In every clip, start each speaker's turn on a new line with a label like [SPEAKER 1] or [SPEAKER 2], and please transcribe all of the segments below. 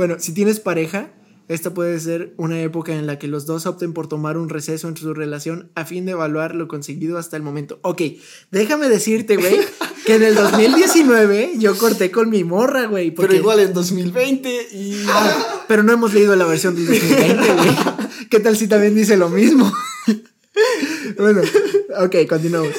[SPEAKER 1] Bueno, si tienes pareja, esta puede ser una época en la que los dos opten por tomar un receso entre su relación a fin de evaluar lo conseguido hasta el momento. Ok, déjame decirte, güey, que en el 2019 yo corté con mi morra, güey.
[SPEAKER 2] Pero igual en 2020 y...
[SPEAKER 1] Ah, pero no hemos leído la versión del 2020, güey. ¿Qué tal si también dice lo mismo? bueno, ok, continuamos.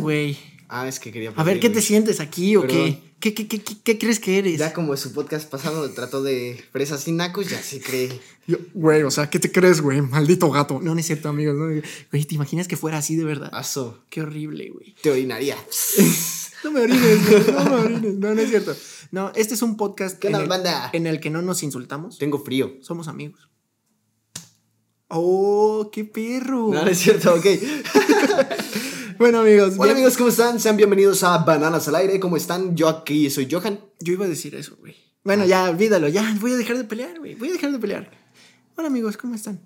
[SPEAKER 1] ¿Por qué aplaudes, güey?
[SPEAKER 2] Ah, es que quería...
[SPEAKER 1] A ver, ¿qué te sientes aquí o qué? ¿Qué, qué, qué, qué- qué crees que eres?
[SPEAKER 2] Ya como su podcast pasado trató de fresas y nacos, ya se cree.
[SPEAKER 1] Güey, o sea, ¿qué te crees, güey? Maldito gato. No, no es cierto, amigos. no. Güey, ¿te imaginas que fuera así de verdad?
[SPEAKER 2] Paso,
[SPEAKER 1] Qué horrible, güey.
[SPEAKER 2] te orinaría.
[SPEAKER 1] No me orines, güey, no me orines. No, no es cierto. No, este es un podcast
[SPEAKER 2] ¿Qué
[SPEAKER 1] en, el,
[SPEAKER 2] banda?
[SPEAKER 1] en el que no nos insultamos.
[SPEAKER 2] Tengo frío.
[SPEAKER 1] Somos amigos. Oh, qué perro.
[SPEAKER 2] No, no es cierto, ok.
[SPEAKER 1] Bueno, amigos.
[SPEAKER 2] Hola
[SPEAKER 1] bien-
[SPEAKER 2] amigos, ¿cómo están? Sean bienvenidos a Bananas al Aire. ¿Cómo están? Yo aquí soy Johan.
[SPEAKER 1] Yo iba a decir eso, güey. Bueno, ya, olvídalo. Ya, voy a dejar de pelear, güey. Voy a dejar de pelear. Hola, amigos, ¿cómo están?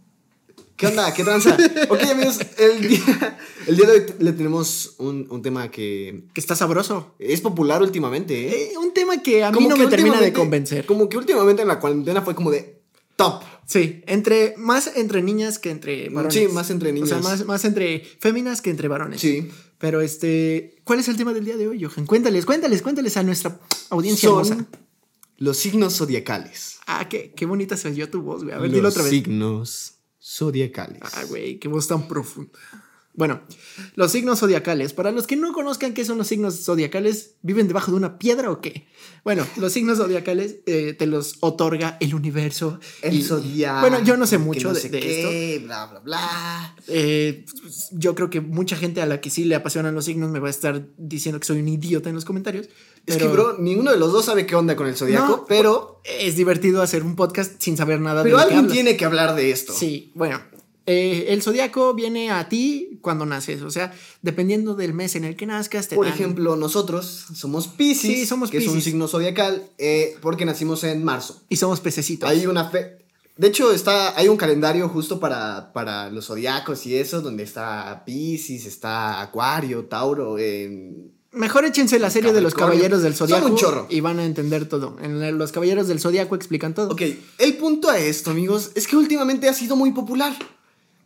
[SPEAKER 2] ¿Qué onda? ¿Qué tranza? ok amigos, el día, el día de hoy le tenemos un, un tema que
[SPEAKER 1] Que está sabroso.
[SPEAKER 2] es popular últimamente, ¿eh?
[SPEAKER 1] Eh, un tema que a mí no
[SPEAKER 2] que
[SPEAKER 1] me termina de convencer.
[SPEAKER 2] Como que últimamente en la cuarentena fue como de top.
[SPEAKER 1] Sí, entre más entre niñas que entre varones.
[SPEAKER 2] Sí, más entre
[SPEAKER 1] O sea,
[SPEAKER 2] niñas.
[SPEAKER 1] más, más entre féminas que entre varones.
[SPEAKER 2] Sí.
[SPEAKER 1] Pero este, ¿cuál es el tema del día de hoy, Johan? Cuéntales, cuéntales, cuéntales a nuestra audiencia
[SPEAKER 2] Son
[SPEAKER 1] hermosa.
[SPEAKER 2] los signos zodiacales.
[SPEAKER 1] Ah, qué, qué bonita se oyó tu voz, güey. A ver,
[SPEAKER 2] los
[SPEAKER 1] dilo otra vez.
[SPEAKER 2] signos zodiacales.
[SPEAKER 1] Ah, güey, qué voz tan profunda. Bueno, los signos zodiacales. Para los que no conozcan qué son los signos zodiacales, ¿viven debajo de una piedra o qué? Bueno, los signos zodiacales eh, te los otorga el universo.
[SPEAKER 2] El zodiaco.
[SPEAKER 1] Bueno, yo no sé mucho
[SPEAKER 2] no
[SPEAKER 1] de,
[SPEAKER 2] sé
[SPEAKER 1] de esto.
[SPEAKER 2] Bla, bla, bla.
[SPEAKER 1] Eh, yo creo que mucha gente a la que sí le apasionan los signos me va a estar diciendo que soy un idiota en los comentarios.
[SPEAKER 2] Es
[SPEAKER 1] pero
[SPEAKER 2] que, bro, ninguno de los dos sabe qué onda con el zodiaco,
[SPEAKER 1] No,
[SPEAKER 2] pero,
[SPEAKER 1] Es divertido hacer un podcast sin saber nada
[SPEAKER 2] pero
[SPEAKER 1] de que
[SPEAKER 2] alguien tiene que hablar de esto.
[SPEAKER 1] Sí, bueno. Eh, el zodiaco viene a ti cuando naces, o sea, dependiendo del mes en el que nazcas. Te
[SPEAKER 2] Por
[SPEAKER 1] dan-
[SPEAKER 2] ejemplo, nosotros somos Pisces,
[SPEAKER 1] Sí, somos
[SPEAKER 2] que es un signo zodiacal, eh, porque nacimos en marzo.
[SPEAKER 1] Y somos pececitos.
[SPEAKER 2] Hay una fe. De hecho, está, hay un calendario justo para, para los zodiacos y eso, donde está Pisces, está Acuario, Tauro. em,
[SPEAKER 1] Mejor échense la serie de los caballeros del zodiaco
[SPEAKER 2] un chorro.
[SPEAKER 1] y van a entender todo. En los caballeros del zodiaco explican todo.
[SPEAKER 2] Ok, el punto a esto, amigos, es que últimamente ha sido muy popular.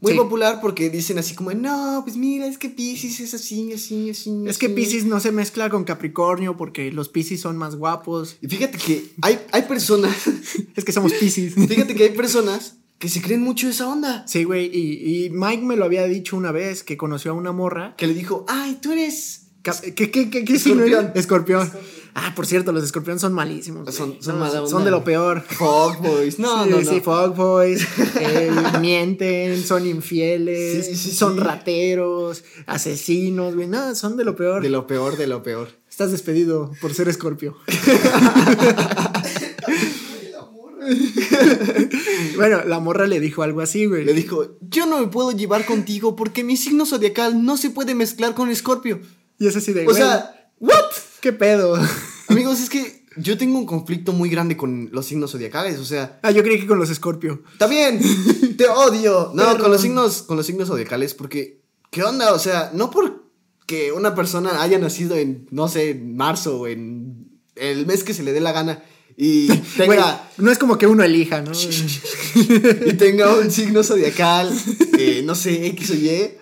[SPEAKER 2] Muy
[SPEAKER 1] Sí.
[SPEAKER 2] popular porque dicen así como, no, pues mira, es que Pisces es así, así, así.
[SPEAKER 1] Es que
[SPEAKER 2] así".
[SPEAKER 1] Pisces no se mezcla con Capricornio porque los Pisces son más guapos.
[SPEAKER 2] Y fíjate que hay, hay personas,
[SPEAKER 1] Es que somos Pisces.
[SPEAKER 2] fíjate que hay personas que se creen mucho esa onda.
[SPEAKER 1] Sí, güey. Y, y Mike me lo había dicho una vez que conoció a una morra.
[SPEAKER 2] Que le dijo, ay, tú eres...
[SPEAKER 1] ¿Qué, qué, qué, qué signo
[SPEAKER 2] Escorpión.
[SPEAKER 1] era? Escorpión. Ah, por cierto, los escorpiones son malísimos.
[SPEAKER 2] Son- son
[SPEAKER 1] No,
[SPEAKER 2] mala onda.
[SPEAKER 1] son de lo peor.
[SPEAKER 2] Fuckboys. No,
[SPEAKER 1] sí,
[SPEAKER 2] no, no.
[SPEAKER 1] sí, fuckboys, eh, mienten, son infieles,
[SPEAKER 2] Sí, sí,
[SPEAKER 1] son rateros, asesinos, güey. No, son de lo peor.
[SPEAKER 2] De lo peor, de lo peor.
[SPEAKER 1] Estás despedido por ser escorpio. bueno, la morra le dijo algo así, güey.
[SPEAKER 2] Le dijo, yo no me puedo llevar contigo porque mi signo zodiacal no se puede mezclar con Escorpio.
[SPEAKER 1] Y es así de,
[SPEAKER 2] O
[SPEAKER 1] güey,
[SPEAKER 2] sea, ¿what?
[SPEAKER 1] ¿Qué pedo?
[SPEAKER 2] Amigos, es que yo tengo un conflicto muy grande con los signos zodiacales, o sea,
[SPEAKER 1] Ah, yo creí que con los escorpio.
[SPEAKER 2] bien, te odio. No, con los signos, con los signos zodiacales, porque, ¿qué onda? O sea, no porque una persona haya nacido en, no sé, en marzo o en el mes que se le dé la gana y tenga,
[SPEAKER 1] no es como que uno elija, ¿no?
[SPEAKER 2] y tenga un signo zodiacal, eh, no sé, X o Y.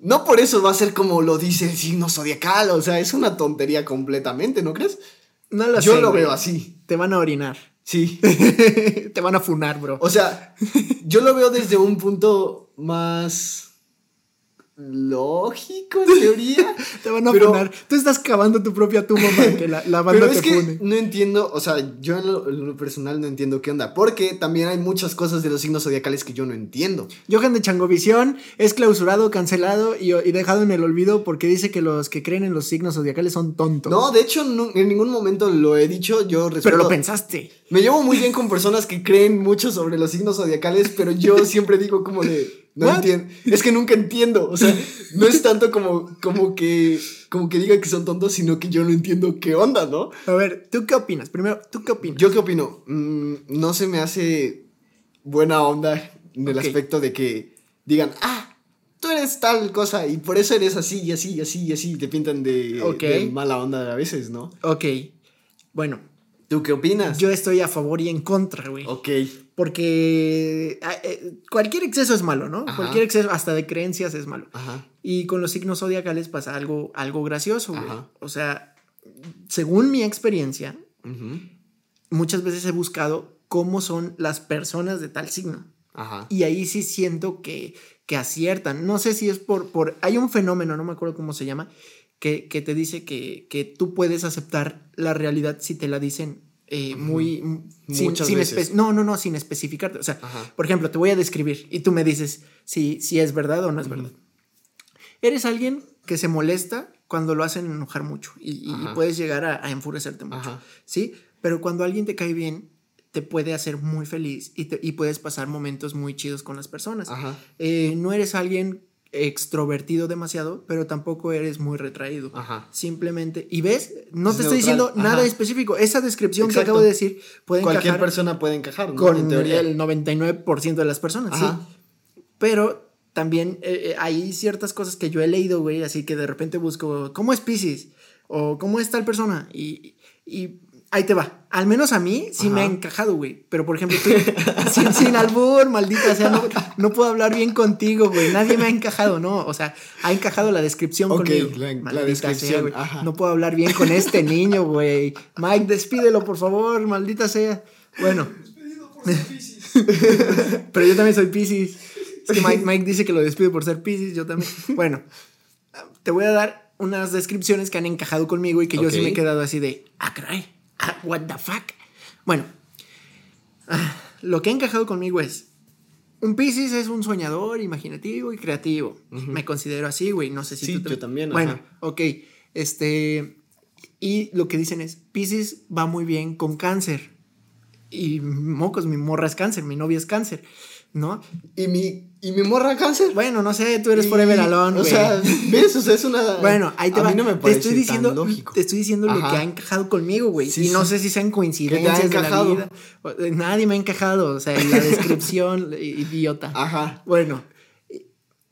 [SPEAKER 2] No por eso va a ser como lo dice el signo zodiacal, o sea, es una tontería completamente, ¿no crees?
[SPEAKER 1] No lo
[SPEAKER 2] Yo
[SPEAKER 1] sé,
[SPEAKER 2] lo
[SPEAKER 1] güey.
[SPEAKER 2] veo así,
[SPEAKER 1] Te van a orinar.
[SPEAKER 2] sí.
[SPEAKER 1] Te van a funar, bro.
[SPEAKER 2] O sea, yo lo veo desde un punto más lógico, en teoría.
[SPEAKER 1] Te van a
[SPEAKER 2] pero-
[SPEAKER 1] funar. Tú estás cavando tu propia tumba para que la, la banda
[SPEAKER 2] Pero es
[SPEAKER 1] te
[SPEAKER 2] que
[SPEAKER 1] fune.
[SPEAKER 2] no entiendo, o sea, yo en lo, en lo personal no entiendo qué onda, porque también hay muchas cosas de los signos zodiacales que yo no entiendo.
[SPEAKER 1] Johan de Changovisión es clausurado, cancelado y, y dejado en el olvido porque dice que los que creen en los signos zodiacales son tontos.
[SPEAKER 2] No, de hecho, no- en ningún momento lo he dicho, yo respeto.
[SPEAKER 1] pero lo pensaste.
[SPEAKER 2] Me llevo muy bien con personas que creen mucho sobre los signos zodiacales, pero yo siempre digo como de, No entiendo. Es que nunca entiendo. O sea, no es tanto como, como que. Como que digan que son tontos, sino que yo no entiendo qué onda, ¿no?
[SPEAKER 1] A ver, ¿tú qué opinas? Primero, ¿tú qué opinas?
[SPEAKER 2] ¿Yo qué opino? Mm, no se me hace buena onda en el aspecto de que digan, ah, tú eres tal cosa y por eso eres así y así y así y así. y Te pintan de, de mala onda a veces, ¿no?
[SPEAKER 1] Ok. Bueno,
[SPEAKER 2] ¿Tú qué opinas?
[SPEAKER 1] yo estoy a favor y en contra, güey.
[SPEAKER 2] Ok.
[SPEAKER 1] Porque ah, eh, cualquier exceso es malo, ¿no?
[SPEAKER 2] Ajá.
[SPEAKER 1] Cualquier exceso, hasta de creencias, es malo.
[SPEAKER 2] Ajá.
[SPEAKER 1] Y con los signos zodiacales pasa algo, algo gracioso, güey. O sea, según mi experiencia, muchas veces he buscado cómo son las personas de tal signo.
[SPEAKER 2] Ajá.
[SPEAKER 1] Y ahí sí siento que, que aciertan. No sé si es por, por... Hay un fenómeno, no me acuerdo cómo se llama, que, que te dice que, que tú puedes aceptar la realidad si te la dicen eh, muy... sin-
[SPEAKER 2] Muchas
[SPEAKER 1] sin
[SPEAKER 2] veces.
[SPEAKER 1] espe- no, no, no, sin especificarte. O sea,
[SPEAKER 2] Ajá.
[SPEAKER 1] por ejemplo, te voy a describir y tú me dices si, si es verdad o no es verdad. Eres alguien que se molesta cuando lo hacen enojar mucho y, puedes llegar a, a enfurecerte mucho,
[SPEAKER 2] Ajá.
[SPEAKER 1] ¿sí? Pero cuando alguien te cae bien, te puede hacer muy feliz y, te- y puedes pasar momentos muy chidos con las personas. Eh, no eres alguien extrovertido demasiado, pero tampoco eres muy retraído.
[SPEAKER 2] Ajá.
[SPEAKER 1] Simplemente, y ves, no
[SPEAKER 2] Es
[SPEAKER 1] te estoy diciendo nada
[SPEAKER 2] ajá.
[SPEAKER 1] específico. Esa descripción
[SPEAKER 2] Exacto.
[SPEAKER 1] que acabo de decir puede
[SPEAKER 2] Cualquier
[SPEAKER 1] encajar
[SPEAKER 2] persona puede encajar, ¿no?
[SPEAKER 1] con
[SPEAKER 2] en teoría.
[SPEAKER 1] el 99% de las personas,
[SPEAKER 2] Ajá.
[SPEAKER 1] sí. Pero también eh, eh, hay ciertas cosas que yo he leído, güey, así que de repente busco, ¿cómo es Pisces? O ¿cómo es tal persona? Y, y ahí te va. Al menos a mí sí me ha encajado, güey. Pero por ejemplo, tú, sin, sin albur, maldita sea, no, no puedo hablar bien contigo, güey. Nadie me ha encajado, ¿no? O sea, ha encajado la descripción
[SPEAKER 2] Ok,
[SPEAKER 1] conmigo.
[SPEAKER 2] la- la descripción,
[SPEAKER 1] sea,
[SPEAKER 2] ajá.
[SPEAKER 1] No puedo hablar bien con este niño, güey. Mike, despídelo, por favor, maldita sea. Bueno. Pero yo también soy Pisces. Es que Mike, Mike dice que lo despido por ser Pisces, yo también. Bueno, te voy a dar unas descripciones que han encajado conmigo y que yo sí me he quedado así de, ah, caray, ah, what the fuck. Bueno, ah, lo que ha encajado conmigo es, un Pisces es un soñador, imaginativo y creativo. Me considero así, güey, no sé si
[SPEAKER 2] Sí,
[SPEAKER 1] tú te-
[SPEAKER 2] yo también,
[SPEAKER 1] Bueno,
[SPEAKER 2] ajá.
[SPEAKER 1] ok, este, y lo que dicen es, Pisces va muy bien con cáncer. Y mocos, mi morra es cáncer, mi novia es cáncer, ¿no?
[SPEAKER 2] ¿Y mi, ¿Y mi morra cáncer?
[SPEAKER 1] Bueno, no sé, tú eres
[SPEAKER 2] Y-
[SPEAKER 1] forever alone,
[SPEAKER 2] O sea, ¿ves? O sea, es una.
[SPEAKER 1] Bueno, ahí te
[SPEAKER 2] a
[SPEAKER 1] va.
[SPEAKER 2] mí no me
[SPEAKER 1] te estoy diciendo,
[SPEAKER 2] tan lógico.
[SPEAKER 1] te estoy diciendo lo que ha encajado conmigo, güey.
[SPEAKER 2] Sí,
[SPEAKER 1] y no
[SPEAKER 2] sí.
[SPEAKER 1] sé si sean
[SPEAKER 2] ¿Qué te ha
[SPEAKER 1] coincidencias de la vida. Eh, Nadie me ha encajado, o sea, en la descripción idiota.
[SPEAKER 2] Ajá.
[SPEAKER 1] Bueno,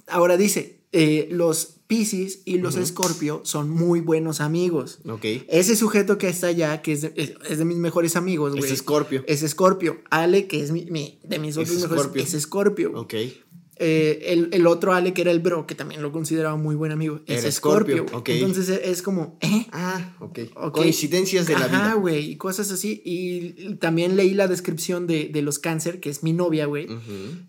[SPEAKER 1] ahora dice, eh, los Pisces y los Scorpio son muy buenos amigos.
[SPEAKER 2] Ok.
[SPEAKER 1] Ese sujeto que está allá, que es de, es- es de mis mejores amigos, güey.
[SPEAKER 2] Es Scorpio.
[SPEAKER 1] Es Scorpio. Ale, que es mi, mi- de mis otros mejores,
[SPEAKER 2] Scorpio.
[SPEAKER 1] es Scorpio.
[SPEAKER 2] Ok.
[SPEAKER 1] Eh, el, el otro Ale, que era el bro, que también lo consideraba muy buen amigo, es
[SPEAKER 2] Era
[SPEAKER 1] Scorpio.
[SPEAKER 2] Scorpio, ok.
[SPEAKER 1] Entonces es, es como, ¿eh?
[SPEAKER 2] Ah, ok. Coincidencias de la vida.
[SPEAKER 1] güey, y cosas así. Y también leí la descripción de, de los cáncer, que es mi novia, güey.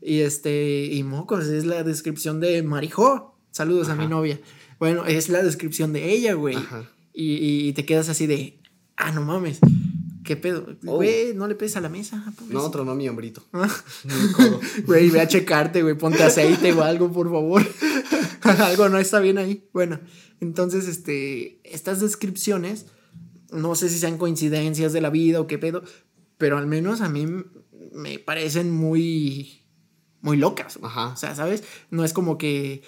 [SPEAKER 1] Y este, y mocos, es la descripción de Marijó. Saludos a mi novia. Bueno, es la descripción de ella, güey.
[SPEAKER 2] Ajá.
[SPEAKER 1] Y, y te quedas así de, ah, no mames. ¿Qué pedo?
[SPEAKER 2] Oh.
[SPEAKER 1] Güey, no le pedes a la mesa.
[SPEAKER 2] No,
[SPEAKER 1] pobrecito.
[SPEAKER 2] otro no, mi hombrito.
[SPEAKER 1] Ah. Güey, ve a checarte, güey, ponte aceite o algo, por favor. algo no está bien ahí. Bueno, entonces, este, estas descripciones, no sé si sean coincidencias de la vida o qué pedo, pero al menos a mí me parecen muy, muy locas.
[SPEAKER 2] Ajá.
[SPEAKER 1] O sea, ¿sabes? No es como que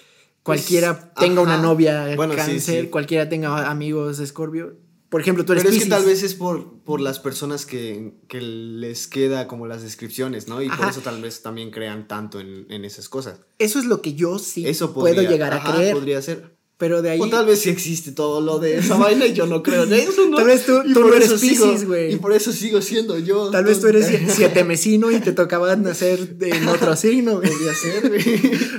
[SPEAKER 1] cualquiera
[SPEAKER 2] Pues,
[SPEAKER 1] tenga una novia
[SPEAKER 2] Bueno,
[SPEAKER 1] cáncer,
[SPEAKER 2] sí.
[SPEAKER 1] cualquiera tenga amigos Scorpio. Por ejemplo, tú eres
[SPEAKER 2] Pero es que tal vez es por, por las personas que, que les queda como las descripciones, ¿no? Y por eso tal vez también crean tanto en, en esas cosas.
[SPEAKER 1] Eso es lo que yo sí
[SPEAKER 2] Eso
[SPEAKER 1] puedo llegar a
[SPEAKER 2] ajá,
[SPEAKER 1] creer.
[SPEAKER 2] podría ser.
[SPEAKER 1] Pero de ahí.
[SPEAKER 2] O tal vez sí existe todo lo de esa vaina y yo no creo en eso, ¿no?
[SPEAKER 1] Tal vez tú- tú no eres Piscis, güey.
[SPEAKER 2] Y por eso sigo siendo yo.
[SPEAKER 1] Tal vez tú eres sie- siete mesino y te tocaba nacer en otro signo, güey.
[SPEAKER 2] Podría ser, güey.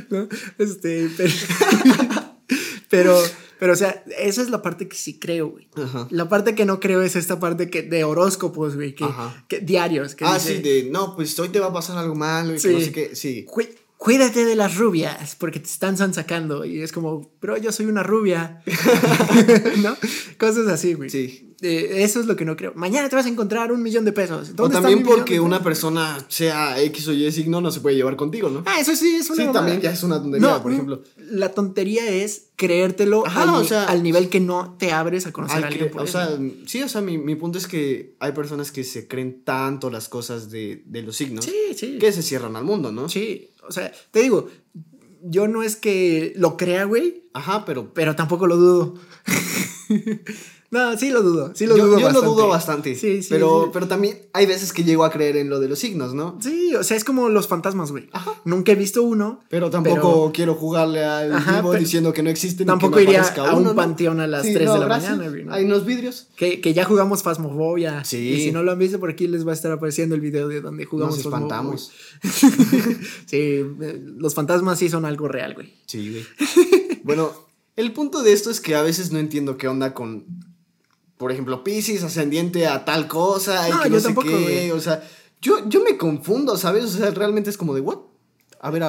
[SPEAKER 1] ¿no? Este, pero, pero, pero, o sea, esa es la parte que sí creo, güey.
[SPEAKER 2] Ajá.
[SPEAKER 1] La parte que no creo es esta parte que, de horóscopos, güey, que, que- diarios. Que
[SPEAKER 2] Ah,
[SPEAKER 1] dice,
[SPEAKER 2] sí, de no, pues hoy te va a pasar algo malo y
[SPEAKER 1] Sí.
[SPEAKER 2] que no sé qué. Sí.
[SPEAKER 1] "Cuí- Cuídate de las rubias porque te están sacando y es como, pero yo soy una rubia, ¿no? Cosas así, güey.
[SPEAKER 2] Sí.
[SPEAKER 1] Eh, eso es lo que no creo. Mañana te vas a encontrar un millón de pesos.
[SPEAKER 2] O
[SPEAKER 1] ¿Dónde está
[SPEAKER 2] también porque una persona sea X o Y signo no se puede llevar contigo, ¿no?
[SPEAKER 1] Ah, eso sí es una
[SPEAKER 2] Sí, también ya es una tontería, por ejemplo.
[SPEAKER 1] La tontería es creértelo
[SPEAKER 2] Ajá,
[SPEAKER 1] al,
[SPEAKER 2] o
[SPEAKER 1] ni-
[SPEAKER 2] sea-
[SPEAKER 1] al nivel que no te abres a conocer
[SPEAKER 2] Al
[SPEAKER 1] a alguien por
[SPEAKER 2] o
[SPEAKER 1] eso.
[SPEAKER 2] sea, sí, o sea, mi, mi punto es que hay personas que se creen tanto las cosas de, de los signos
[SPEAKER 1] sí, sí.
[SPEAKER 2] que se cierran al mundo, ¿no?
[SPEAKER 1] Sí, o sea, te digo, yo no es que lo crea, güey,
[SPEAKER 2] Ajá, pero.
[SPEAKER 1] pero tampoco lo dudo. no, sí lo dudo, sí lo
[SPEAKER 2] yo
[SPEAKER 1] dudo
[SPEAKER 2] yo
[SPEAKER 1] bastante.
[SPEAKER 2] lo dudo bastante.
[SPEAKER 1] Sí, sí,
[SPEAKER 2] Pero,
[SPEAKER 1] sí.
[SPEAKER 2] pero también hay veces que llego a creer en lo de los signos, ¿no?
[SPEAKER 1] Sí, o sea, es como los fantasmas, güey.
[SPEAKER 2] Ajá.
[SPEAKER 1] Nunca he visto uno.
[SPEAKER 2] Pero tampoco quiero jugarle al
[SPEAKER 1] Ajá,
[SPEAKER 2] vivo diciendo que no existe. ni
[SPEAKER 1] Tampoco
[SPEAKER 2] que
[SPEAKER 1] iría a un panteón a las
[SPEAKER 2] Sí,
[SPEAKER 1] 3
[SPEAKER 2] no,
[SPEAKER 1] de la
[SPEAKER 2] gracias.
[SPEAKER 1] mañana, güey. ¿no?
[SPEAKER 2] Hay unos vidrios.
[SPEAKER 1] Que, que ya jugamos Fasmofobia.
[SPEAKER 2] Sí.
[SPEAKER 1] Y si no lo han visto, por aquí les va a estar apareciendo el video de donde jugamos
[SPEAKER 2] Nos espantamos.
[SPEAKER 1] sí, los fantasmas sí son algo real, güey.
[SPEAKER 2] Sí, güey. bueno, el punto de esto es que a veces no entiendo qué onda con, por ejemplo, Pisces ascendiente a tal cosa y que no
[SPEAKER 1] yo
[SPEAKER 2] sé
[SPEAKER 1] tampoco,
[SPEAKER 2] qué.
[SPEAKER 1] güey.
[SPEAKER 2] O sea, yo, yo me confundo, ¿sabes? O sea, realmente es como de, ¿what? A ver,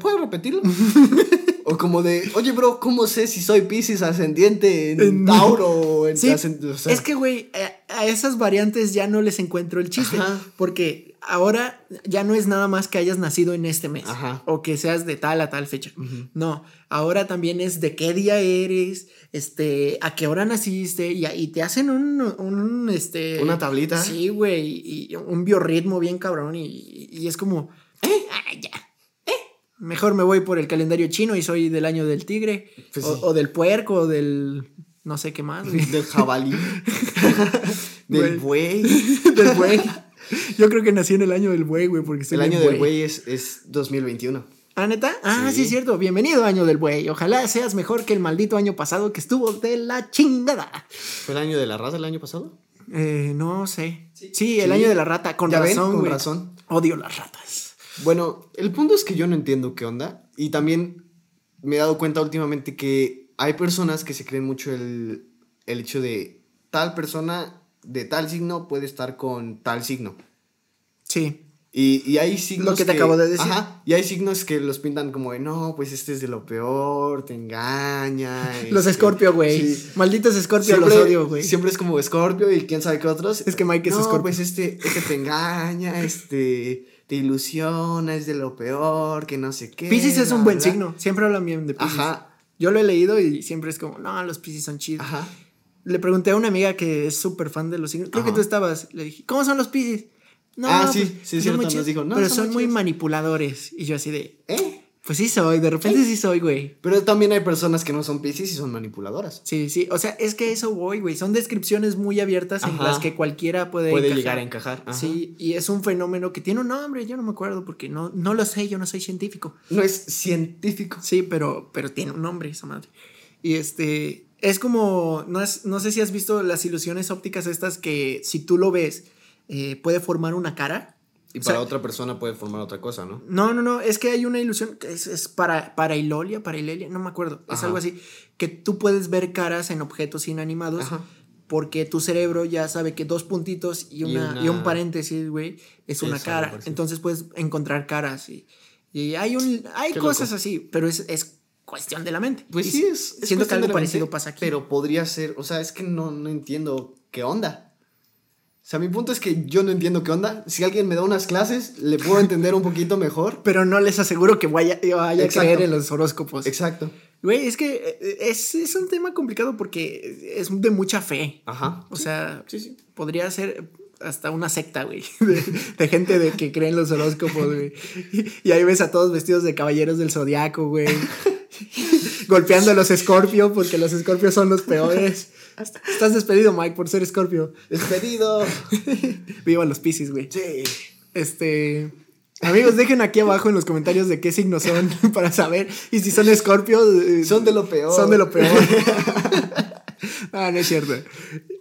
[SPEAKER 2] ¿puedes repetirlo? o como de, oye, bro, ¿cómo sé si soy Pisces ascendiente en
[SPEAKER 1] En-
[SPEAKER 2] Tauro o en
[SPEAKER 1] Sí,
[SPEAKER 2] ascend- o sea,
[SPEAKER 1] es que, güey, a, a esas variantes ya no les encuentro el chiste.
[SPEAKER 2] Ajá.
[SPEAKER 1] Porque ahora ya no es nada más que hayas nacido en este mes.
[SPEAKER 2] Ajá.
[SPEAKER 1] O que seas de tal a tal fecha. No, ahora también es de qué día eres, este, a qué hora naciste, y, y te hacen un, un, este...
[SPEAKER 2] Una tablita.
[SPEAKER 1] Sí, güey, y un biorritmo bien cabrón, y, y es como, eh, ah, ya, eh, mejor me voy por el calendario chino y soy del año del tigre,
[SPEAKER 2] Pues
[SPEAKER 1] o,
[SPEAKER 2] sí.
[SPEAKER 1] o del puerco, o del, no sé qué más,
[SPEAKER 2] del jabalí, del buey.
[SPEAKER 1] del buey. Yo creo que nací en el año del buey, güey, porque
[SPEAKER 2] El año del buey es, es 2021.
[SPEAKER 1] ¿Ah, neta? Ah, sí.
[SPEAKER 2] Sí.
[SPEAKER 1] es cierto. Bienvenido, año del buey. Ojalá seas mejor que el maldito año pasado que estuvo de la chingada.
[SPEAKER 2] ¿Fue el año de la raza el año pasado?
[SPEAKER 1] Eh, no sé. Sí, el
[SPEAKER 2] Sí.
[SPEAKER 1] año de la rata. Con
[SPEAKER 2] Ya ven,
[SPEAKER 1] razón,
[SPEAKER 2] con razón.
[SPEAKER 1] Odio las ratas.
[SPEAKER 2] Bueno, el punto es que yo no entiendo qué onda. Y también me he dado cuenta últimamente que hay personas que se creen mucho el, el hecho de tal persona de tal signo puede estar con tal signo.
[SPEAKER 1] Sí.
[SPEAKER 2] Y, y hay signos
[SPEAKER 1] Lo que te acabo de decir.
[SPEAKER 2] Ajá, y hay signos que los pintan como de, no, pues este es de lo peor, te engaña.
[SPEAKER 1] Los
[SPEAKER 2] este,
[SPEAKER 1] Scorpio, güey.
[SPEAKER 2] sí.
[SPEAKER 1] Malditos Scorpio,
[SPEAKER 2] Siempre,
[SPEAKER 1] los odio, güey.
[SPEAKER 2] siempre es como Scorpio y quién sabe qué otros.
[SPEAKER 1] Es que Mike es
[SPEAKER 2] no,
[SPEAKER 1] Scorpio.
[SPEAKER 2] pues este, este te engaña, este te ilusiona, es de lo peor, que no sé qué.
[SPEAKER 1] Pisces es un buen signo. Siempre hablan bien de Pisces.
[SPEAKER 2] Ajá,
[SPEAKER 1] Yo lo he leído y siempre es como, no, los Pisces son chidos.
[SPEAKER 2] ajá.
[SPEAKER 1] Le pregunté a una amiga que es súper fan de los signos. Creo que tú estabas. Le dije, ¿cómo son los Pisces? No,
[SPEAKER 2] Ah, sí,
[SPEAKER 1] pues,
[SPEAKER 2] sí,
[SPEAKER 1] son
[SPEAKER 2] cierto,
[SPEAKER 1] muy
[SPEAKER 2] nos dijo, no,
[SPEAKER 1] pero
[SPEAKER 2] son
[SPEAKER 1] son
[SPEAKER 2] muy
[SPEAKER 1] manipuladores. Y yo así de,
[SPEAKER 2] ¿Eh?
[SPEAKER 1] pues sí soy, de repente sí soy, güey.
[SPEAKER 2] Pero también hay personas que no son Pisces y son manipuladoras.
[SPEAKER 1] Sí, sí, o sea, es que eso voy, güey. Son descripciones muy abiertas en las que cualquiera puede,
[SPEAKER 2] Puede
[SPEAKER 1] encajar.
[SPEAKER 2] llegar a encajar. ajá.
[SPEAKER 1] Sí, y es un fenómeno que tiene un nombre, yo no me acuerdo porque no, no lo sé, yo no soy científico.
[SPEAKER 2] No es científico.
[SPEAKER 1] Sí, pero, pero tiene un nombre esa madre. Y este, es como, no, es, no sé si has visto las ilusiones ópticas estas que si tú lo ves, eh, puede formar una cara.
[SPEAKER 2] Y
[SPEAKER 1] O
[SPEAKER 2] para
[SPEAKER 1] sea-
[SPEAKER 2] otra persona puede formar otra cosa, ¿no?
[SPEAKER 1] No, no, no, es que hay una ilusión que es, es para, para Ilolia, para Ilelia, no me acuerdo, es algo así, que tú puedes ver caras en objetos inanimados
[SPEAKER 2] Ajá.
[SPEAKER 1] porque tu cerebro ya sabe que dos puntitos y,
[SPEAKER 2] Y
[SPEAKER 1] una, y un paréntesis, güey, es una cara. Entonces puedes encontrar caras y, y hay, un, hay
[SPEAKER 2] Qué
[SPEAKER 1] cosas
[SPEAKER 2] loco.
[SPEAKER 1] así, pero es, es cuestión de la mente.
[SPEAKER 2] Pues sí, es. es
[SPEAKER 1] Siento que algo parecido
[SPEAKER 2] mente,
[SPEAKER 1] pasa aquí.
[SPEAKER 2] Pero podría ser. O sea, es que no, no entiendo qué onda. O sea, mi punto es que yo no entiendo qué onda. Si alguien me da unas clases, le puedo entender un poquito mejor.
[SPEAKER 1] Pero no les aseguro que vaya, vaya a creer en los horóscopos.
[SPEAKER 2] Exacto.
[SPEAKER 1] Güey, es que eh, es, es un tema complicado porque es de mucha fe.
[SPEAKER 2] Ajá.
[SPEAKER 1] O sea,
[SPEAKER 2] Sí, sí.
[SPEAKER 1] podría ser hasta una secta, güey, de, de gente de que cree en los horóscopos, güey. Y, y ahí ves a todos vestidos de caballeros del zodiaco, güey. Golpeando a los Scorpio porque los Scorpios son los peores. Estás despedido, Mike, por ser Scorpio.
[SPEAKER 2] Despedido.
[SPEAKER 1] Viva los Pisces, güey.
[SPEAKER 2] Sí.
[SPEAKER 1] Este. Amigos, dejen aquí abajo en los comentarios de qué signos son para saber. Y si son Scorpio. eh,
[SPEAKER 2] Son de lo peor.
[SPEAKER 1] Son de lo peor. ah, no es cierto.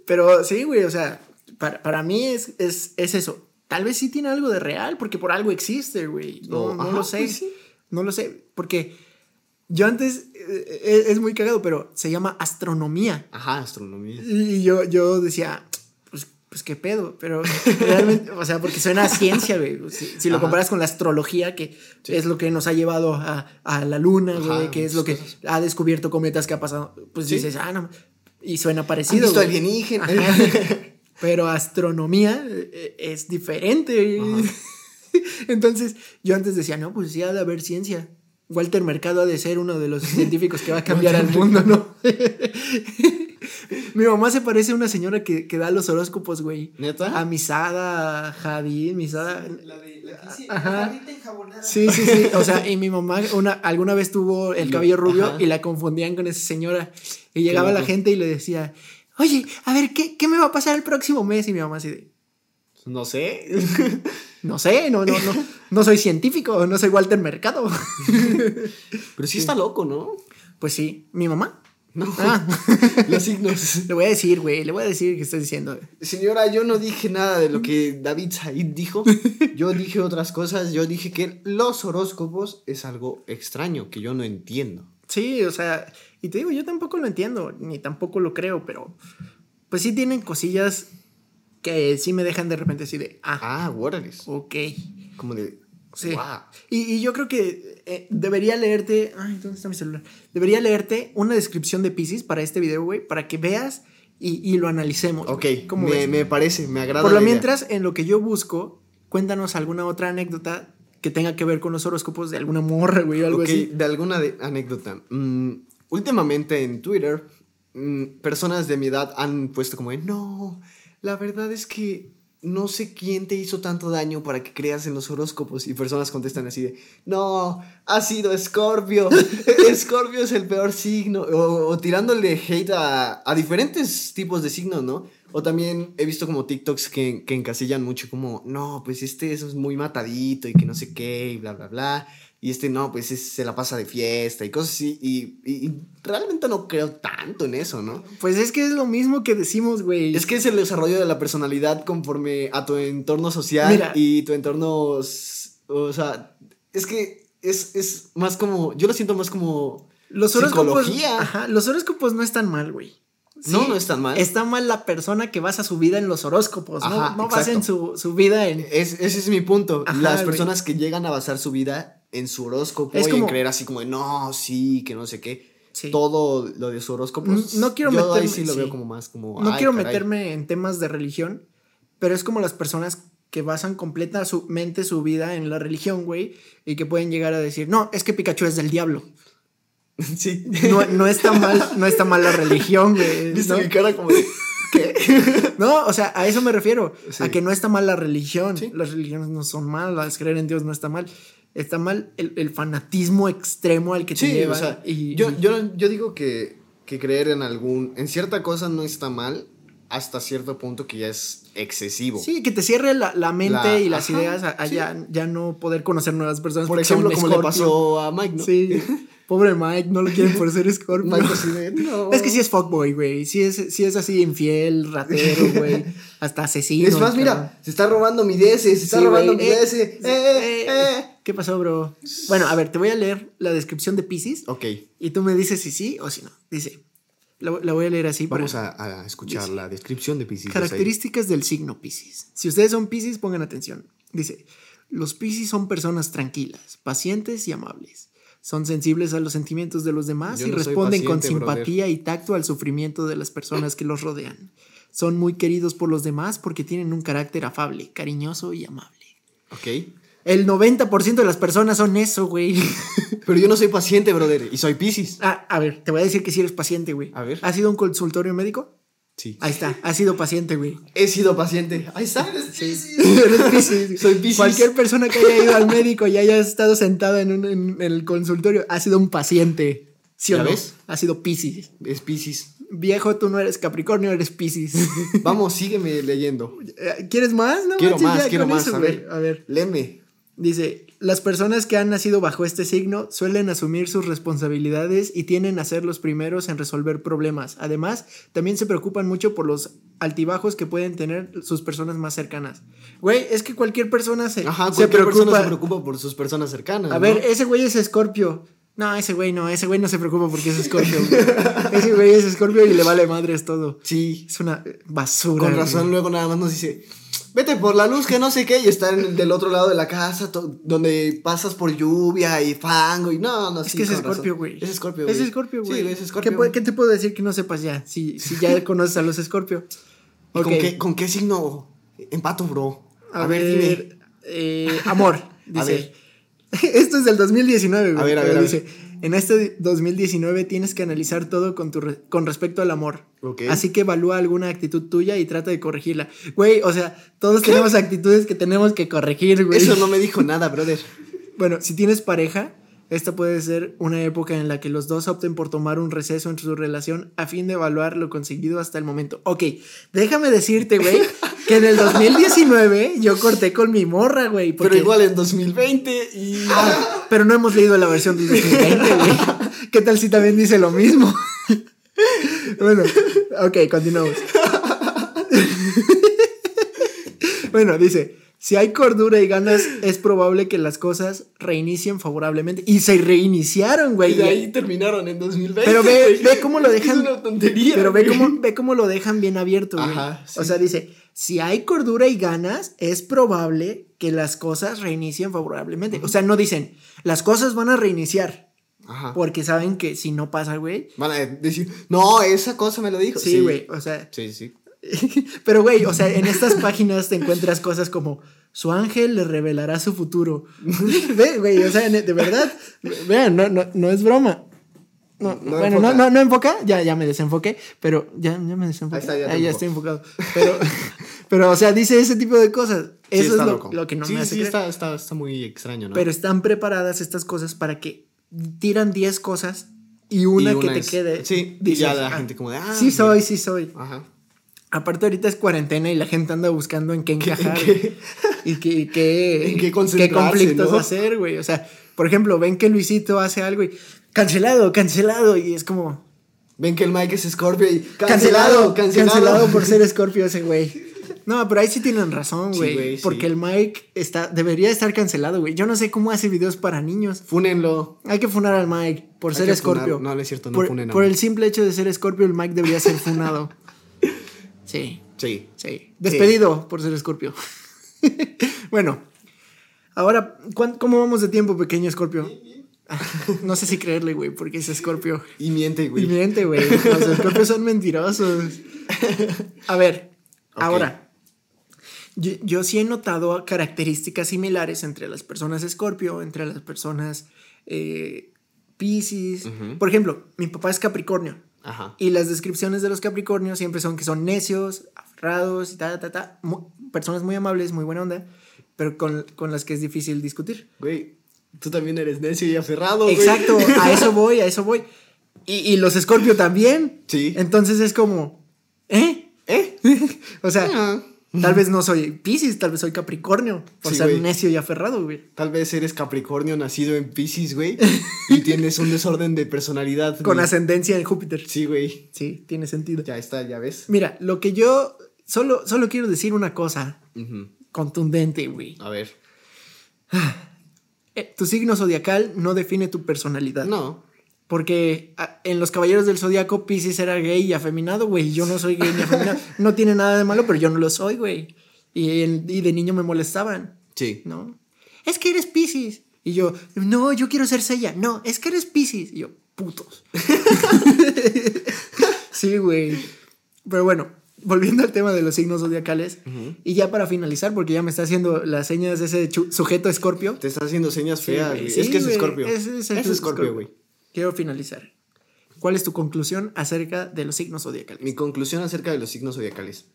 [SPEAKER 1] Pero sí, güey, o sea, para, para mí es, es, es eso. Tal vez sí tiene algo de real, porque por algo existe, güey. No,
[SPEAKER 2] Oh,
[SPEAKER 1] no lo sé.
[SPEAKER 2] pues sí.
[SPEAKER 1] No lo sé. Porque yo antes. eh, es, es muy cagado, pero se llama astronomía.
[SPEAKER 2] Ajá, astronomía.
[SPEAKER 1] Y yo, yo decía, pues, pues qué pedo, pero realmente, o sea, porque suena a ciencia, güey. Si, si lo comparas con la astrología, que es lo que nos ha llevado a, a la luna,
[SPEAKER 2] Ajá,
[SPEAKER 1] güey, que es lo que ha descubierto cometas que ha pasado, pues
[SPEAKER 2] Sí.
[SPEAKER 1] dices, ah, no. Y suena
[SPEAKER 2] ¿Han
[SPEAKER 1] parecido.
[SPEAKER 2] visto?
[SPEAKER 1] Ajá. Pero astronomía eh, es diferente.
[SPEAKER 2] Ajá.
[SPEAKER 1] Entonces, yo antes decía, no, pues sí ha de haber ciencia. Walter Mercado ha de ser uno de los científicos que va a cambiar al mundo, ¿no? Mi mamá se parece a una señora que, que da los horóscopos, güey.
[SPEAKER 2] ¿Neta?
[SPEAKER 1] A Misada, Jadid, Misada.
[SPEAKER 3] La de la que
[SPEAKER 1] Ajá.
[SPEAKER 3] enjabonada.
[SPEAKER 1] Sí, sí, sí. O sea, y mi mamá una, alguna vez tuvo el cabello rubio
[SPEAKER 2] Ajá.
[SPEAKER 1] y la confundían con esa señora. Y llegaba la gente y le decía, oye, a ver, ¿qué, ¿qué me va a pasar el próximo mes? Y mi mamá así de,
[SPEAKER 2] No sé.
[SPEAKER 1] no sé, no, no, no, no soy científico, no soy Walter Mercado.
[SPEAKER 2] Pero sí está loco, ¿no?
[SPEAKER 1] Pues sí, mi mamá.
[SPEAKER 2] No.
[SPEAKER 1] Ah,
[SPEAKER 2] Los signos.
[SPEAKER 1] le voy a decir, güey, le voy a decir que estás diciendo.
[SPEAKER 2] Señora, yo no dije nada de lo que David Said dijo. Yo dije otras cosas. Yo dije que los horóscopos es algo extraño que yo no entiendo.
[SPEAKER 1] Sí, o sea, y te digo, yo tampoco lo entiendo, ni tampoco lo creo, pero pues sí tienen cosillas que sí me dejan de repente así de, ah,
[SPEAKER 2] Ah, órales.
[SPEAKER 1] ok.
[SPEAKER 2] Como de.
[SPEAKER 1] Sí.
[SPEAKER 2] Wow.
[SPEAKER 1] Y, y yo creo que eh, debería leerte. Ay, ¿dónde está mi celular? Debería leerte una descripción de Pisces para este video, güey, para que veas y, y lo analicemos.
[SPEAKER 2] Ok.
[SPEAKER 1] ¿Cómo
[SPEAKER 2] me, me parece, me agrada.
[SPEAKER 1] Por lo mientras, en lo que yo busco, cuéntanos alguna otra anécdota que tenga que ver con los horóscopos de alguna morra, güey, o algo
[SPEAKER 2] Ok,
[SPEAKER 1] así.
[SPEAKER 2] de alguna de- anécdota. Mm, últimamente en Twitter, mm, personas de mi edad han puesto como de, no, la verdad es que no sé quién te hizo tanto daño para que creas en los horóscopos. Y personas contestan así de, no, ha sido Escorpio. Escorpio es el peor signo. O, tirándole hate a, diferentes tipos de signos, ¿no? O también he visto como TikToks que, que encasillan mucho como, no, pues este es muy matadito y que no sé qué y bla, bla, bla. Y este no, pues es- se la pasa de fiesta y cosas así. Y, y- y realmente no creo tanto en eso, ¿no?
[SPEAKER 1] Pues es que es lo mismo que decimos, güey.
[SPEAKER 2] Es que es el desarrollo de la personalidad conforme a tu entorno social
[SPEAKER 1] Mira.
[SPEAKER 2] y tu entorno. O sea, es que es, es más como. Yo lo siento más como.
[SPEAKER 1] los horóscopos.
[SPEAKER 2] psicología.
[SPEAKER 1] Ajá, los horóscopos no están mal, güey.
[SPEAKER 2] No, no están mal.
[SPEAKER 1] Está mal la persona que basa su vida en los horóscopos. no-
[SPEAKER 2] Ajá,
[SPEAKER 1] no basen su, su vida en.
[SPEAKER 2] Es, ese es mi punto.
[SPEAKER 1] Ajá,
[SPEAKER 2] Las
[SPEAKER 1] güey.
[SPEAKER 2] personas que llegan a basar su vida en su horóscopo
[SPEAKER 1] Es
[SPEAKER 2] y
[SPEAKER 1] como-
[SPEAKER 2] en creer así como de no, sí, que no sé qué.
[SPEAKER 1] Sí.
[SPEAKER 2] Todo lo de su horóscopo.
[SPEAKER 1] No quiero
[SPEAKER 2] yo ahí
[SPEAKER 1] meterme-
[SPEAKER 2] sí lo
[SPEAKER 1] sí.
[SPEAKER 2] veo como más como.
[SPEAKER 1] No quiero
[SPEAKER 2] caray.
[SPEAKER 1] meterme en temas de religión, pero es como las personas que basan completa su mente, su vida en la religión, güey, y que pueden llegar a decir, no, es que Pikachu es del diablo.
[SPEAKER 2] Sí.
[SPEAKER 1] No, no está mal, no está mal la religión, güey.
[SPEAKER 2] ¿Viste
[SPEAKER 1] ¿no?
[SPEAKER 2] mi cara como de. ¿Qué?
[SPEAKER 1] No, o sea, a eso me refiero,
[SPEAKER 2] Sí.
[SPEAKER 1] a que no está mal la religión.
[SPEAKER 2] Sí.
[SPEAKER 1] Las religiones no son malas, creer en Dios no está mal. Está mal el, el fanatismo extremo al que te
[SPEAKER 2] Sí,
[SPEAKER 1] lleva.
[SPEAKER 2] o sea,
[SPEAKER 1] y,
[SPEAKER 2] yo, yo, yo digo que, que creer en algún. En cierta cosa no está mal hasta cierto punto que ya es excesivo.
[SPEAKER 1] Sí, que te cierre la, la mente
[SPEAKER 2] La-
[SPEAKER 1] y las
[SPEAKER 2] ajá,
[SPEAKER 1] ideas a, a
[SPEAKER 2] sí.
[SPEAKER 1] ya, ya no poder conocer nuevas personas.
[SPEAKER 2] Por ejemplo, como le pasó a Mike, ¿no?
[SPEAKER 1] Sí, pobre Mike, no lo quieren por ser Scorpio.
[SPEAKER 2] Mike de, no.
[SPEAKER 1] Es que sí es fuckboy, güey. Sí es, sí es así infiel, ratero, güey. Hasta asesino.
[SPEAKER 2] Es más, mira, se está robando mi DS, se está
[SPEAKER 1] Sí,
[SPEAKER 2] robando mi
[SPEAKER 1] Eh,
[SPEAKER 2] DS. Eh, eh, eh.
[SPEAKER 1] ¿Qué pasó, bro? Bueno, a ver, te voy a leer la descripción de Pisces
[SPEAKER 2] Ok,
[SPEAKER 1] y tú me dices si sí o si no. Dice, la, la voy a leer así. para-
[SPEAKER 2] vamos a, a escuchar la descripción de Pisces.
[SPEAKER 1] Características del signo Pisces. Si ustedes son Pisces, pongan atención. Dice, los Pisces son personas tranquilas, pacientes y amables. Son sensibles a los sentimientos de los demás
[SPEAKER 2] Yo
[SPEAKER 1] y
[SPEAKER 2] no
[SPEAKER 1] responden con
[SPEAKER 2] brother.
[SPEAKER 1] simpatía y tacto al sufrimiento de las personas que los rodean. Son muy queridos por los demás porque tienen un carácter afable, cariñoso y amable.
[SPEAKER 2] Ok.
[SPEAKER 1] El 90% de las personas son eso, güey.
[SPEAKER 2] Pero yo no soy paciente, brother, y soy Pisces.
[SPEAKER 1] Ah, a ver, te voy a decir que sí eres paciente, güey.
[SPEAKER 2] A ver.
[SPEAKER 1] ¿Has ido a un consultorio médico?
[SPEAKER 2] Sí.
[SPEAKER 1] Ahí está, has sido paciente, güey.
[SPEAKER 2] He sido paciente. Ahí está.
[SPEAKER 1] Eres Piscis.
[SPEAKER 2] Soy Piscis.
[SPEAKER 1] Cualquier persona que haya ido al médico y haya estado sentada en, un- en el consultorio ha sido un paciente. ¿Sí o
[SPEAKER 2] ¿Ya
[SPEAKER 1] no?
[SPEAKER 2] ves?
[SPEAKER 1] Ha sido Piscis.
[SPEAKER 2] Es Pisces.
[SPEAKER 1] Viejo, tú no eres Capricornio, eres Piscis.
[SPEAKER 2] Vamos, sígueme leyendo.
[SPEAKER 1] Eh, ¿Quieres más? No,
[SPEAKER 2] Quiero
[SPEAKER 1] manches,
[SPEAKER 2] más,
[SPEAKER 1] ya
[SPEAKER 2] quiero más.
[SPEAKER 1] eso,
[SPEAKER 2] a, ver.
[SPEAKER 1] a ver.
[SPEAKER 2] Léeme.
[SPEAKER 1] Dice, las personas que han nacido bajo este signo suelen asumir sus responsabilidades y tienden a ser los primeros en resolver problemas. Además, también se preocupan mucho por los altibajos que pueden tener sus personas más cercanas. Güey, es que cualquier persona se,
[SPEAKER 2] Ajá,
[SPEAKER 1] se
[SPEAKER 2] cualquier
[SPEAKER 1] preocupa.
[SPEAKER 2] persona se preocupa por sus personas cercanas.
[SPEAKER 1] A
[SPEAKER 2] ¿no?
[SPEAKER 1] ver, ese güey es Scorpio. No, ese güey no, ese güey no se preocupa porque es Scorpio. güey. ese güey es Scorpio y le vale madres todo.
[SPEAKER 2] Sí.
[SPEAKER 1] Es una basura.
[SPEAKER 2] Con
[SPEAKER 1] güey.
[SPEAKER 2] razón, luego nada más nos dice, vete por la luz que no sé qué, y está en el- del otro lado de la casa, donde pasas por lluvia y fango, y no, no,
[SPEAKER 1] Es
[SPEAKER 2] sí,
[SPEAKER 1] que es Scorpio, güey.
[SPEAKER 2] Es Scorpio,
[SPEAKER 1] Es
[SPEAKER 2] güey.
[SPEAKER 1] Scorpio, güey.
[SPEAKER 2] Sí, es
[SPEAKER 1] ¿Qué,
[SPEAKER 2] Scorpio.
[SPEAKER 1] qué te puedo decir que no sepas ya? Si, si ya conoces a los Scorpio.
[SPEAKER 2] ¿Y
[SPEAKER 1] Ok.
[SPEAKER 2] con, qué, con qué signo empato, bro?
[SPEAKER 1] A, ver, eh, amor.
[SPEAKER 2] A
[SPEAKER 1] Dice. Esto es del 2019, güey.
[SPEAKER 2] A ver, a ver, a
[SPEAKER 1] dice. En este 2019 tienes que analizar todo con, tu re- con respecto al amor. Así que evalúa alguna actitud tuya y trata de corregirla. Güey, o sea, todos tenemos actitudes que tenemos que corregir, güey.
[SPEAKER 2] Eso no me dijo nada, brother.
[SPEAKER 1] Bueno, si tienes pareja, esta puede ser una época en la que los dos opten por tomar un receso en su relación a fin de evaluar lo conseguido hasta el momento. Ok, déjame decirte, güey, que en el 2019 yo corté con mi morra, güey. porque-
[SPEAKER 2] Pero igual en 2020 y...
[SPEAKER 1] Ah, pero no hemos leído la versión del 2020, güey. ¿Qué tal si también dice lo mismo? bueno, ok, continuamos. bueno, dice, si hay cordura y ganas, es probable que las cosas reinicien favorablemente. Y se reiniciaron,
[SPEAKER 2] Y
[SPEAKER 1] güey.
[SPEAKER 2] de ahí terminaron en 2020.
[SPEAKER 1] Pero ve, ve cómo lo dejan.
[SPEAKER 2] Es una tontería.
[SPEAKER 1] Pero ve cómo, ve cómo lo dejan bien abierto, güey.
[SPEAKER 2] Ajá, sí.
[SPEAKER 1] O sea, dice, si hay cordura y ganas, es probable que las cosas reinicien favorablemente. O sea, no dicen, las cosas van a reiniciar.
[SPEAKER 2] Ajá.
[SPEAKER 1] Porque saben que si no pasa, güey.
[SPEAKER 2] Van a decir, no, esa cosa me lo dijo.
[SPEAKER 1] Sí, güey. O sea,
[SPEAKER 2] Sí, sí.
[SPEAKER 1] pero güey, o sea, en estas páginas te encuentras cosas como su ángel le revelará su futuro. Ve, güey, o sea, de verdad, vean, no, no, no es broma. No,
[SPEAKER 2] No
[SPEAKER 1] bueno,
[SPEAKER 2] enfoca.
[SPEAKER 1] no, no, no enfoca, ya, ya me desenfoqué, pero ya, ya me desenfoqué.
[SPEAKER 2] Ahí está, ya te
[SPEAKER 1] Ahí ya estoy enfocado. Pero, pero, o sea, dice ese tipo de cosas.
[SPEAKER 2] Sí,
[SPEAKER 1] Eso
[SPEAKER 2] está
[SPEAKER 1] es lo,
[SPEAKER 2] loco.
[SPEAKER 1] lo que no
[SPEAKER 2] sí,
[SPEAKER 1] me hace
[SPEAKER 2] sí,
[SPEAKER 1] creer.
[SPEAKER 2] está, está, está muy extraño, ¿no?
[SPEAKER 1] Pero están preparadas estas cosas para que tiran 10 cosas y una,
[SPEAKER 2] Y
[SPEAKER 1] que
[SPEAKER 2] una
[SPEAKER 1] te
[SPEAKER 2] es-
[SPEAKER 1] quede.
[SPEAKER 2] sí, y
[SPEAKER 1] dices,
[SPEAKER 2] ya la
[SPEAKER 1] "Ah,
[SPEAKER 2] gente como de, ah,
[SPEAKER 1] sí
[SPEAKER 2] mira".
[SPEAKER 1] soy, sí soy.
[SPEAKER 2] Ajá.
[SPEAKER 1] Aparte ahorita es cuarentena y la gente anda buscando en qué encajar.
[SPEAKER 2] qué?
[SPEAKER 1] Y qué, y qué,
[SPEAKER 2] En qué concentrarse,
[SPEAKER 1] conflictos
[SPEAKER 2] ¿no?
[SPEAKER 1] hacer, güey. O sea, por ejemplo, ven que Luisito hace algo y cancelado, cancelado. Y es como,
[SPEAKER 2] Ven que el Mike es Scorpio y
[SPEAKER 1] cancelado,
[SPEAKER 2] cancelado,
[SPEAKER 1] cancelado,
[SPEAKER 2] cancelado.
[SPEAKER 1] por ser Scorpio ese güey. No, pero ahí sí tienen razón, güey.
[SPEAKER 2] sí.
[SPEAKER 1] porque el Mike está, debería estar cancelado, güey. Yo no sé cómo hace videos para niños.
[SPEAKER 2] Fúnenlo.
[SPEAKER 1] Hay que funar al Mike por
[SPEAKER 2] Hay
[SPEAKER 1] ser Scorpio.
[SPEAKER 2] no, no es cierto, no
[SPEAKER 1] por,
[SPEAKER 2] funen a
[SPEAKER 1] por el simple hecho de ser Scorpio, el Mike debería ser funado. Sí.
[SPEAKER 2] Sí.
[SPEAKER 1] Sí. Despedido por ser Scorpio. bueno, ahora, ¿cuán- ¿cómo vamos de tiempo, pequeño Scorpio? No sé si creerle, güey, porque es Scorpio.
[SPEAKER 2] Y miente,
[SPEAKER 1] Y
[SPEAKER 2] güey.
[SPEAKER 1] miente, güey. Los Scorpios son mentirosos. A ver,
[SPEAKER 2] Ok.
[SPEAKER 1] ahora. Yo, yo sí he notado características similares entre las personas Scorpio, entre las personas eh, Pisces.
[SPEAKER 2] Ujú.
[SPEAKER 1] Por ejemplo, mi papá es Capricornio.
[SPEAKER 2] Ajá.
[SPEAKER 1] Y las descripciones de los Capricornios siempre son que son necios, aferrados y ta, ta, ta. mu- personas muy amables, muy buena onda, pero con, con las que es difícil discutir.
[SPEAKER 2] Güey, tú también eres necio y aferrado, güey.
[SPEAKER 1] Exacto, a eso voy, a eso voy. Y, y los Scorpio también.
[SPEAKER 2] Sí.
[SPEAKER 1] Entonces es como, ¿eh?
[SPEAKER 2] ¿Eh?
[SPEAKER 1] O sea,
[SPEAKER 2] Ah.
[SPEAKER 1] tal vez no soy Pisces, tal vez soy Capricornio, por
[SPEAKER 2] Sí,
[SPEAKER 1] ser
[SPEAKER 2] güey.
[SPEAKER 1] necio y aferrado, güey.
[SPEAKER 2] Tal vez eres Capricornio nacido en Pisces, güey. y tienes un desorden de personalidad.
[SPEAKER 1] Con
[SPEAKER 2] güey.
[SPEAKER 1] ascendencia en Júpiter.
[SPEAKER 2] Sí, güey.
[SPEAKER 1] Sí, tiene sentido.
[SPEAKER 2] Ya está, ya ves.
[SPEAKER 1] Mira, lo que yo solo, solo quiero decir una cosa contundente, güey.
[SPEAKER 2] A ver.
[SPEAKER 1] Eh, tu signo zodiacal no define tu personalidad.
[SPEAKER 2] No.
[SPEAKER 1] Porque en los caballeros del zodiaco Pisces era gay y afeminado, güey. Yo no soy gay ni afeminado. No tiene nada de malo, pero yo no lo soy, güey. Y, y de niño me molestaban,
[SPEAKER 2] Sí.
[SPEAKER 1] ¿no? Es que eres Pisces. Y yo, no, yo quiero ser Sella. No, es que eres Pisces. Y yo, putos. sí, güey. Pero bueno, volviendo al tema de los signos zodiacales. Y ya para finalizar, porque ya me está haciendo las señas de ese sujeto escorpio.
[SPEAKER 2] Te está haciendo señas feas,
[SPEAKER 1] güey.
[SPEAKER 2] güey.
[SPEAKER 1] Sí,
[SPEAKER 2] es que es
[SPEAKER 1] güey.
[SPEAKER 2] Scorpio.
[SPEAKER 1] Es,
[SPEAKER 2] Es,
[SPEAKER 1] es el
[SPEAKER 2] Scorpio, güey.
[SPEAKER 1] Quiero finalizar. ¿Cuál es tu conclusión acerca de los signos zodiacales?
[SPEAKER 2] Mi conclusión acerca de los signos zodiacales.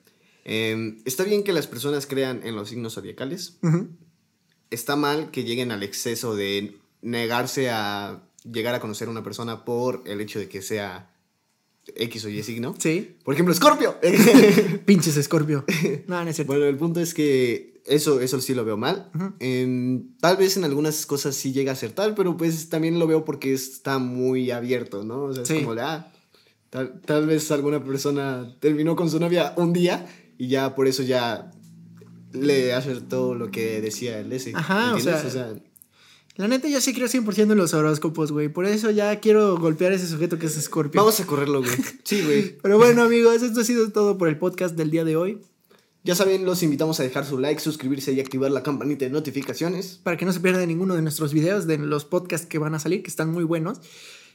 [SPEAKER 2] Eh, está bien que las personas crean en los signos zodiacales. Está mal que lleguen al exceso de negarse a llegar a conocer a una persona por el hecho de que sea X o Y signo.
[SPEAKER 1] Sí.
[SPEAKER 2] Por ejemplo, Scorpio.
[SPEAKER 1] Pinches escorpio. No, no es cierto.
[SPEAKER 2] bueno, el punto es que eso, eso sí lo veo mal. Tal vez en algunas cosas sí llega a ser tal, pero pues también lo veo porque está muy abierto, ¿no? O sea, es
[SPEAKER 1] Sí.
[SPEAKER 2] como de, ah, tal, tal vez alguna persona terminó con su novia un día y ya por eso ya le acertó lo que decía el ese.
[SPEAKER 1] Ajá, o La neta, yo sí creo 100% en los horóscopos, güey. Por eso ya quiero golpear a ese sujeto que es escorpio.
[SPEAKER 2] vamos a correrlo, güey. Sí, güey.
[SPEAKER 1] Pero bueno, amigos, esto ha sido todo por el podcast del día de hoy.
[SPEAKER 2] Ya saben, los invitamos a dejar su like, suscribirse y activar la campanita de notificaciones.
[SPEAKER 1] Para que no se pierdan ninguno de nuestros videos, de los podcasts que van a salir, que están muy buenos.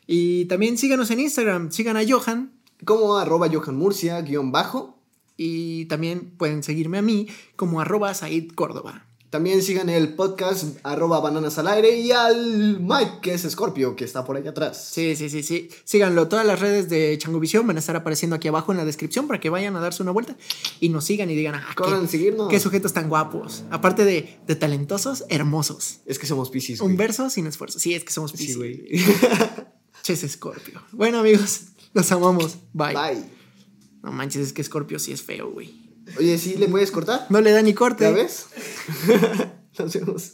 [SPEAKER 1] Y también síganos en Instagram. Sigan a Johan.
[SPEAKER 2] Como arroba Johan Murcia, guion bajo.
[SPEAKER 1] Y también pueden seguirme a mí como arroba Said Córdoba.
[SPEAKER 2] También sigan el podcast arroba bananas al aire y al Mike, que es Scorpio, que está por ahí atrás.
[SPEAKER 1] Sí, sí, sí, sí. Síganlo. Todas las redes de Changovisión van a estar apareciendo aquí abajo en la descripción para que vayan a darse una vuelta y nos sigan y digan, ah,
[SPEAKER 2] Corran,
[SPEAKER 1] qué,
[SPEAKER 2] seguirnos.
[SPEAKER 1] qué sujetos tan guapos. Aparte de, de talentosos, hermosos.
[SPEAKER 2] Es que somos piscis,
[SPEAKER 1] Un verso sin esfuerzo. Sí, es que somos
[SPEAKER 2] Sí,
[SPEAKER 1] piscis.
[SPEAKER 2] güey.
[SPEAKER 1] Ches Scorpio. Bueno, amigos, los amamos. Bye.
[SPEAKER 2] Bye.
[SPEAKER 1] No manches, es que Scorpio sí es feo, güey.
[SPEAKER 2] Oye, ¿sí le puedes cortar?
[SPEAKER 1] No le da ni corte.
[SPEAKER 2] ¿Ya ves? Nos vemos.